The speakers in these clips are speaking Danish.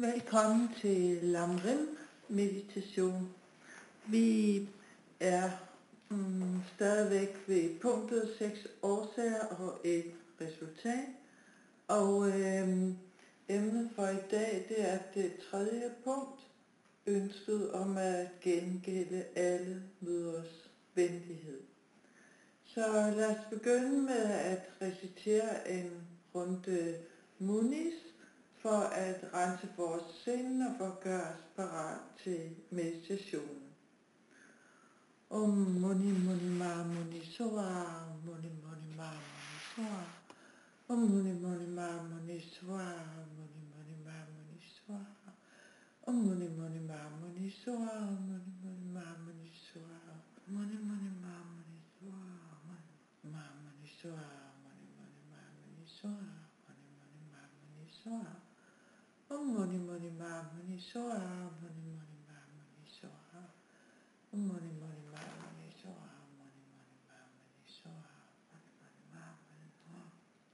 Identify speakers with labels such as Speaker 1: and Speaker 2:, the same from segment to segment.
Speaker 1: Velkommen til Lamrim meditation. Vi er mm, stadigvæk ved punktet 6 årsager og et resultat. Og øh, emnet for i dag det er det tredje punkt, ønsket om at gengælde alle møders venlighed. Så lad os begynde med at recitere en runde munis for at rense vores sind og for at gøre os parat til meditationen. Om muni muni ma muni soa, muni muni ma muni soa, om muni muni ma muni soa, muni muni ma muni soa, om muni muni ma muni soa, muni muni ma muni soa, muni muni ma muni soa, muni ma muni soa, muni muni ma muni soa, muni muni ma muni soa. Om Mani Mani Mamani Soha, ah, Om Mani Mani Mamani Soha, ah. Om Mani Mani Mamani Soha, ah, Om Mani Mani Mamani Soha, Mani Mani Mamani Soha,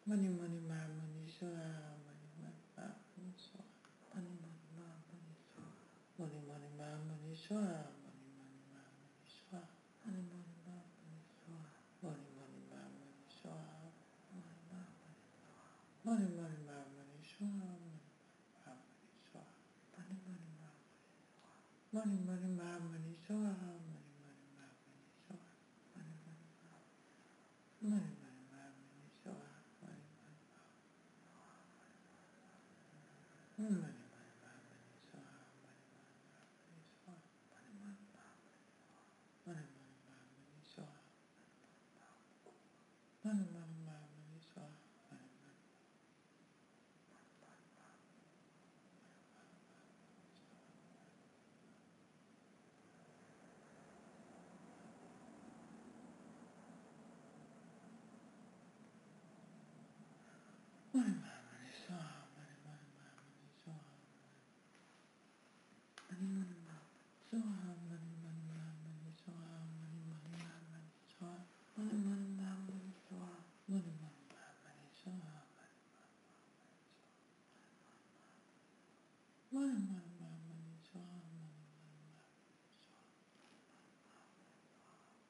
Speaker 1: Mani Mani Mamani Soha, Mani Mani Mamani Soha, Mani Mani Mamani Soha, Mani Mani Mamani Soha, money money money so on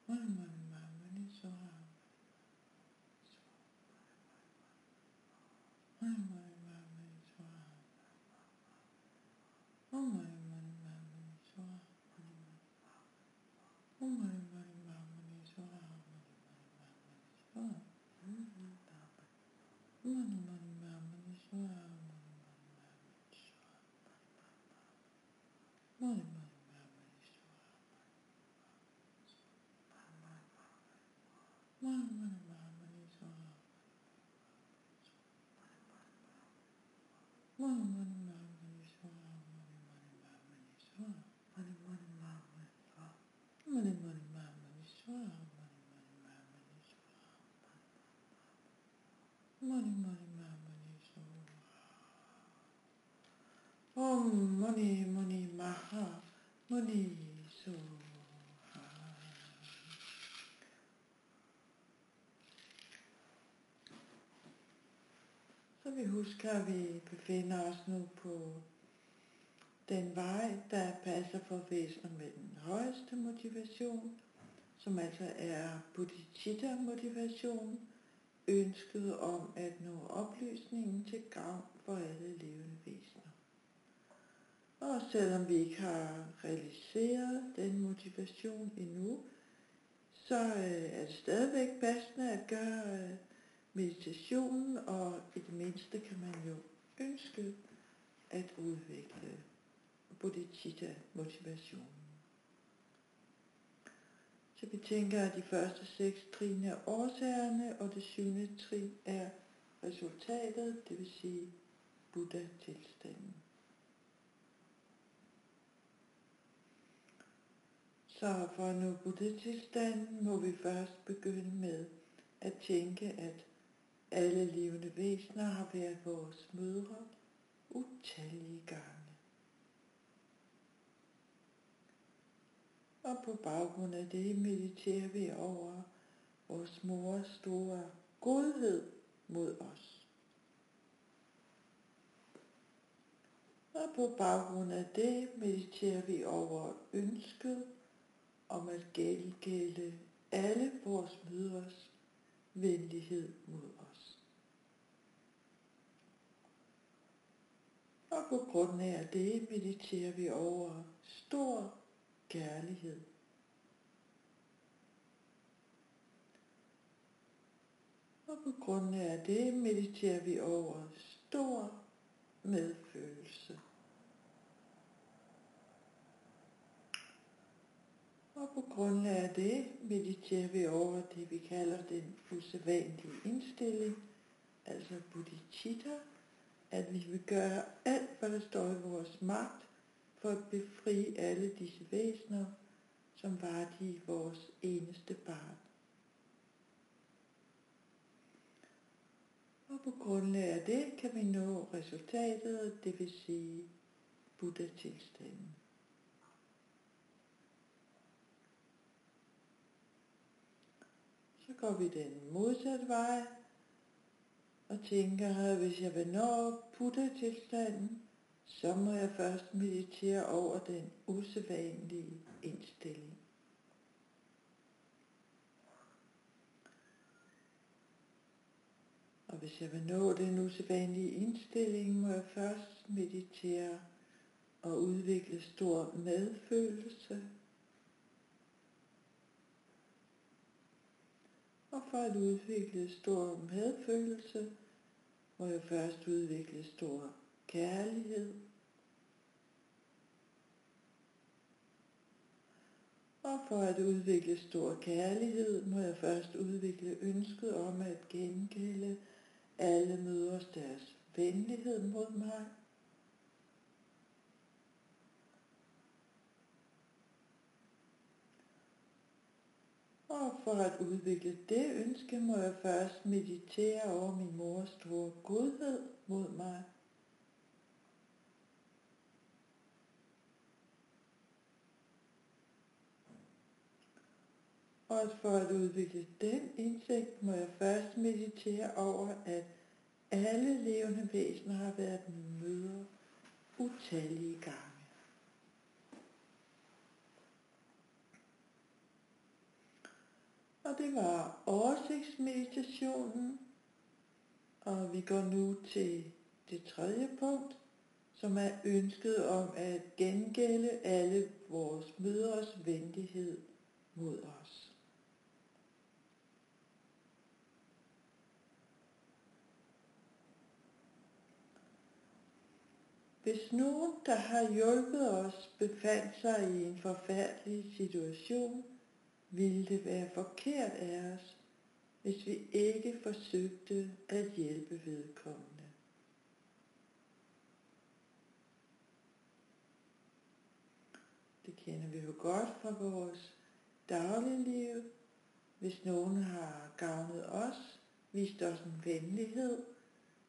Speaker 1: Mano, mano. Money, money, Money, money, money, money, money, money, show. Money, money, money, money, show. Money, money, money, money, show. Money, money, money, money, show. Money, money, money, money, show. Money, money, money, money, show. Money, money, money, money, so. Oh, money, Muni so. Så vi husker, at vi befinder os nu på den vej, der passer for væsenet med den højeste motivation, som altså er bodhicitta-motivation, ønsket om at nå oplysningen til gavn for alle levende væsener. Og selvom vi ikke har realiseret den motivation endnu, så øh, er det stadigvæk passende at gøre øh, meditationen, og i det mindste kan man jo ønske at udvikle bodhicitta motivationen. Så vi tænker, at de første seks trin er årsagerne, og det syvende trin er resultatet, det vil sige Buddha-tilstanden. Så for at nå Buddha-tilstanden må vi først begynde med at tænke, at alle levende væsener har været vores mødre utallige gange. Og på baggrund af det mediterer vi over vores mors store godhed mod os. Og på baggrund af det mediterer vi over ønsket om at gengælde alle vores mødres venlighed mod os. Og på grund af det mediterer vi over stor kærlighed. Og på grund af det mediterer vi over stor medfølelse. Og på grundlag af det mediterer vi over det, vi kalder den usædvanlige indstilling, altså bodhicitta, at vi vil gøre alt, hvad der står i vores magt, for at befri alle disse væsener, som var de vores eneste barn. Og på grundlag af det kan vi nå resultatet, det vil sige Buddha-tilstanden. Så går vi den modsatte vej og tænker, at hvis jeg vil nå Buddha-tilstanden, så må jeg først meditere over den usædvanlige indstilling. Og hvis jeg vil nå den usædvanlige indstilling, må jeg først meditere og udvikle stor medfølelse. Og for at udvikle stor medfølelse, må jeg først udvikle stor kærlighed. Og for at udvikle stor kærlighed, må jeg først udvikle ønsket om at gengælde alle møders deres venlighed mod mig. Og for at udvikle det ønske, må jeg først meditere over min mors store godhed mod mig. Og for at udvikle den indsigt, må jeg først meditere over, at alle levende væsener har været møder utallige gange. Og det var oversigtsmeditationen, og vi går nu til det tredje punkt, som er ønsket om at gengælde alle vores møders venlighed mod os. Hvis nogen, der har hjulpet os, befandt sig i en forfærdelig situation, ville det være forkert af os, hvis vi ikke forsøgte at hjælpe vedkommende. Det kender vi jo godt fra vores dagligliv. Hvis nogen har gavnet os, vist os en venlighed,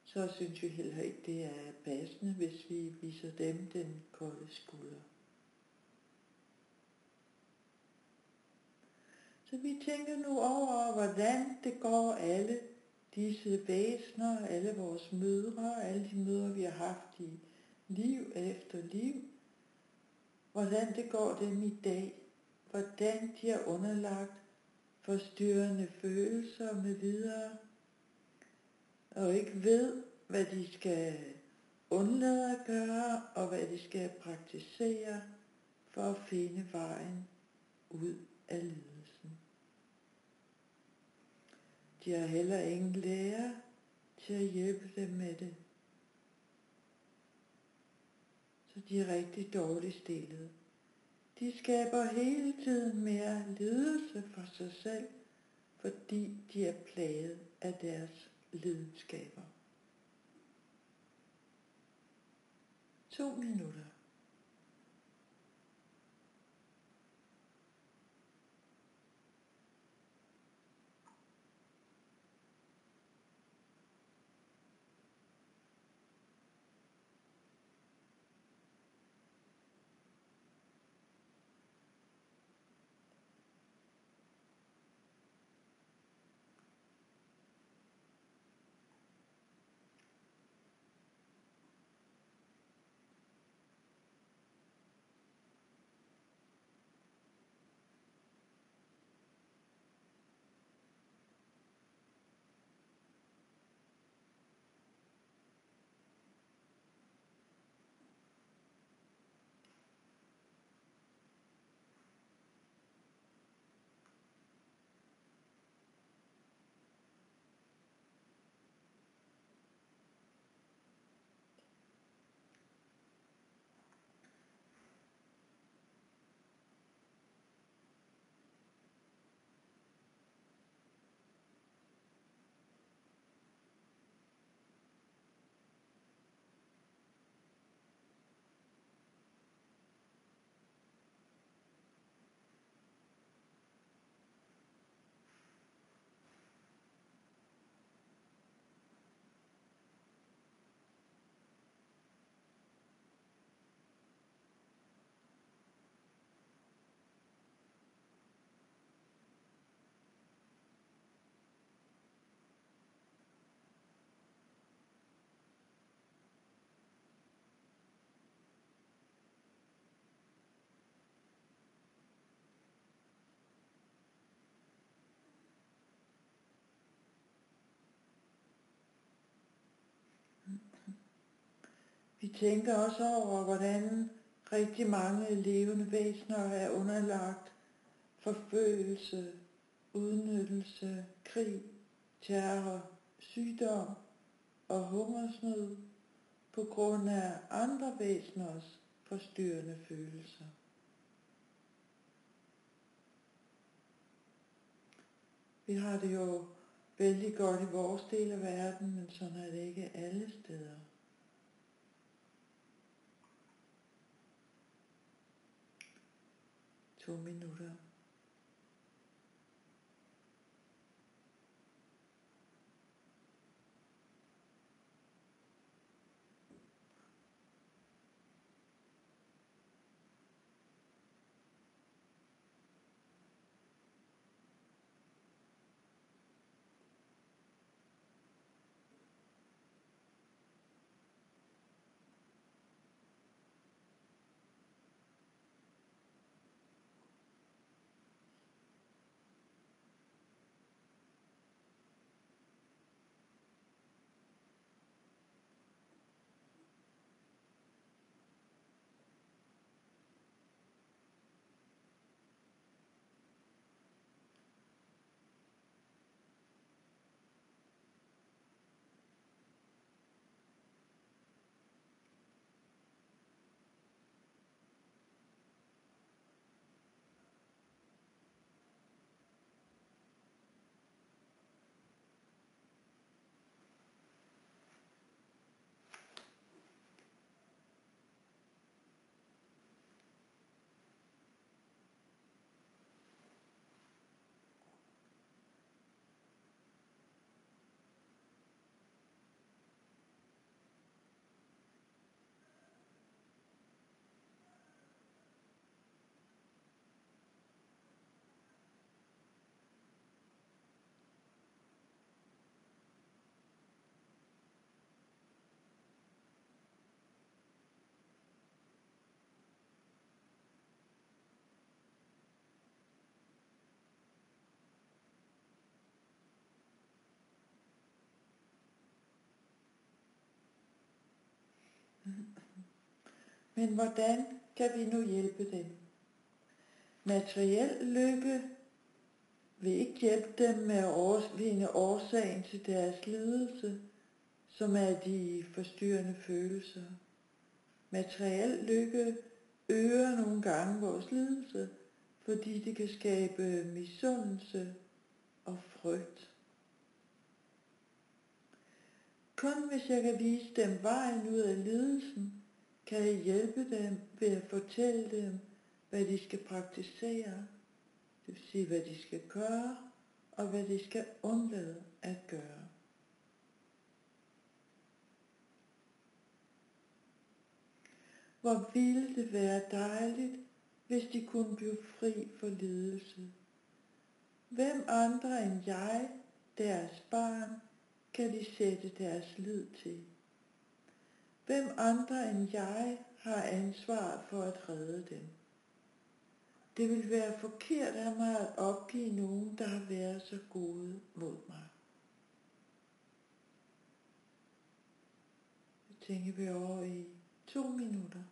Speaker 1: så synes vi heller ikke, det er passende, hvis vi viser dem den kolde skulder. Så vi tænker nu over, hvordan det går alle disse væsener, alle vores mødre, alle de mødre, vi har haft i liv efter liv, hvordan det går dem i dag, hvordan de er underlagt forstyrrende følelser med videre, og ikke ved, hvad de skal undlade at gøre, og hvad de skal praktisere for at finde vejen ud af livet. De har heller ingen lærer til at hjælpe dem med det. Så de er rigtig dårligt stillet. De skaber hele tiden mere lidelse for sig selv, fordi de er plaget af deres lidenskaber. To minutter. Vi tænker også over, hvordan rigtig mange levende væsener er underlagt forfølgelse, udnyttelse, krig, terror, sygdom og hungersnød på grund af andre væseners forstyrrende følelser. Vi har det jo vældig godt i vores del af verden, men sådan er det ikke alle steder. To minutter. Men hvordan kan vi nu hjælpe dem? Materiel lykke vil ikke hjælpe dem med at overvinde årsagen til deres lidelse, som er de forstyrrende følelser. Materiel lykke øger nogle gange vores lidelse, fordi det kan skabe misundelse og frygt. Kun hvis jeg kan vise dem vejen ud af lidelsen, kan jeg hjælpe dem ved at fortælle dem, hvad de skal praktisere, det vil sige, hvad de skal gøre, og hvad de skal undlade at gøre. Hvor ville det være dejligt, hvis de kunne blive fri for lidelse. Hvem andre end jeg, deres barn, kan de sætte deres lid til? Hvem andre end jeg har ansvar for at redde dem? Det vil være forkert af mig at opgive nogen, der har været så gode mod mig. Jeg tænker vi over i to minutter.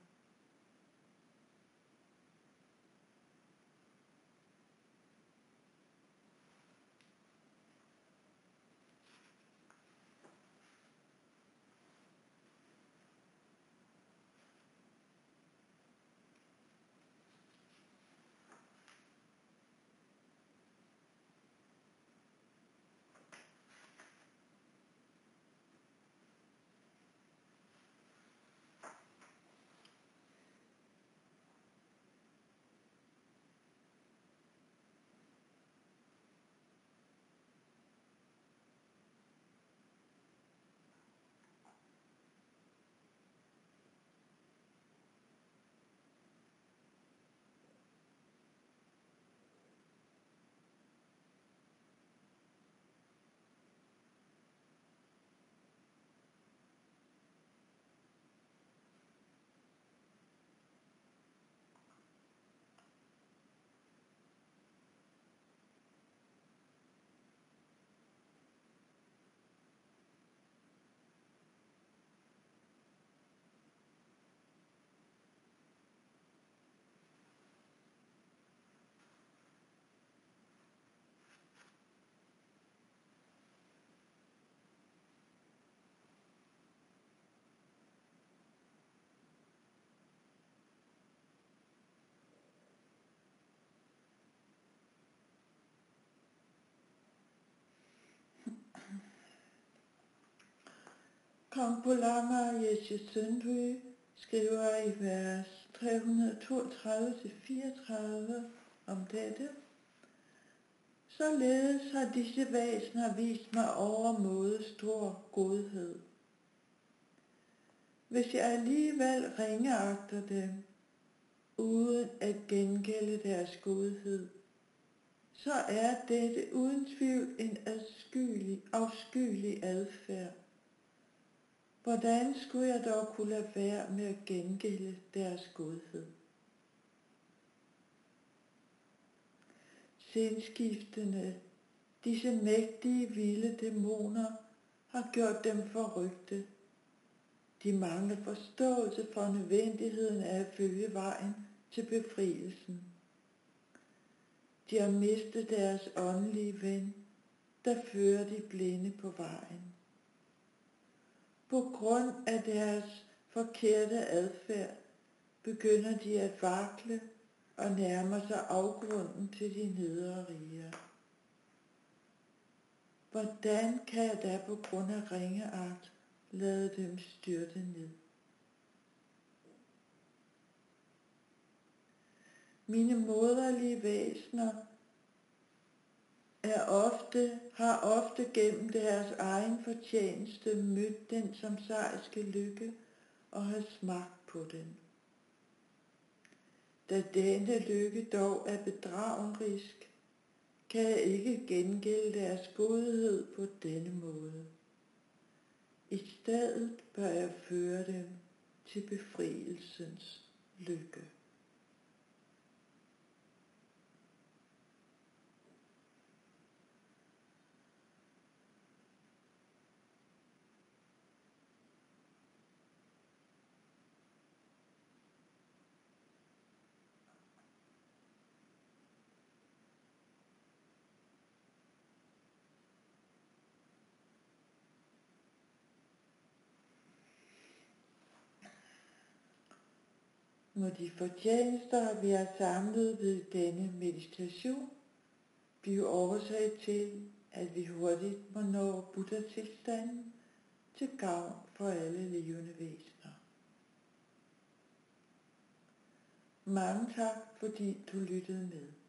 Speaker 1: Kong Polama Jesje Søndry skriver i vers 332-34 om dette. Således har disse væsener vist mig overmåde stor godhed. Hvis jeg alligevel ringeagter dem, uden at gengælde deres godhed, så er dette uden tvivl en afskyelig, afskyelig adfærd. Hvordan skulle jeg dog kunne lade være med at gengælde deres godhed? Sindskiftende, disse mægtige vilde dæmoner har gjort dem forrygte. De mangler forståelse for nødvendigheden af at følge vejen til befrielsen. De har mistet deres åndelige ven, der fører de blinde på vejen. På grund af deres forkerte adfærd begynder de at vakle og nærmer sig afgrunden til de nedre riger. Hvordan kan jeg da på grund af ringeagt lade dem styrte ned? Mine moderlige væsner er ofte, har ofte gennem deres egen fortjeneste mødt den som sejske lykke og har smagt på den. Da denne lykke dog er bedragenrisk, kan jeg ikke gengælde deres godhed på denne måde. I stedet bør jeg føre dem til befrielsens lykke. Må de fortjenester, vi har samlet ved denne meditation, blive årsag til, at vi hurtigt må nå Buddha-tilstanden til gavn for alle levende væsener. Mange tak, fordi du lyttede med.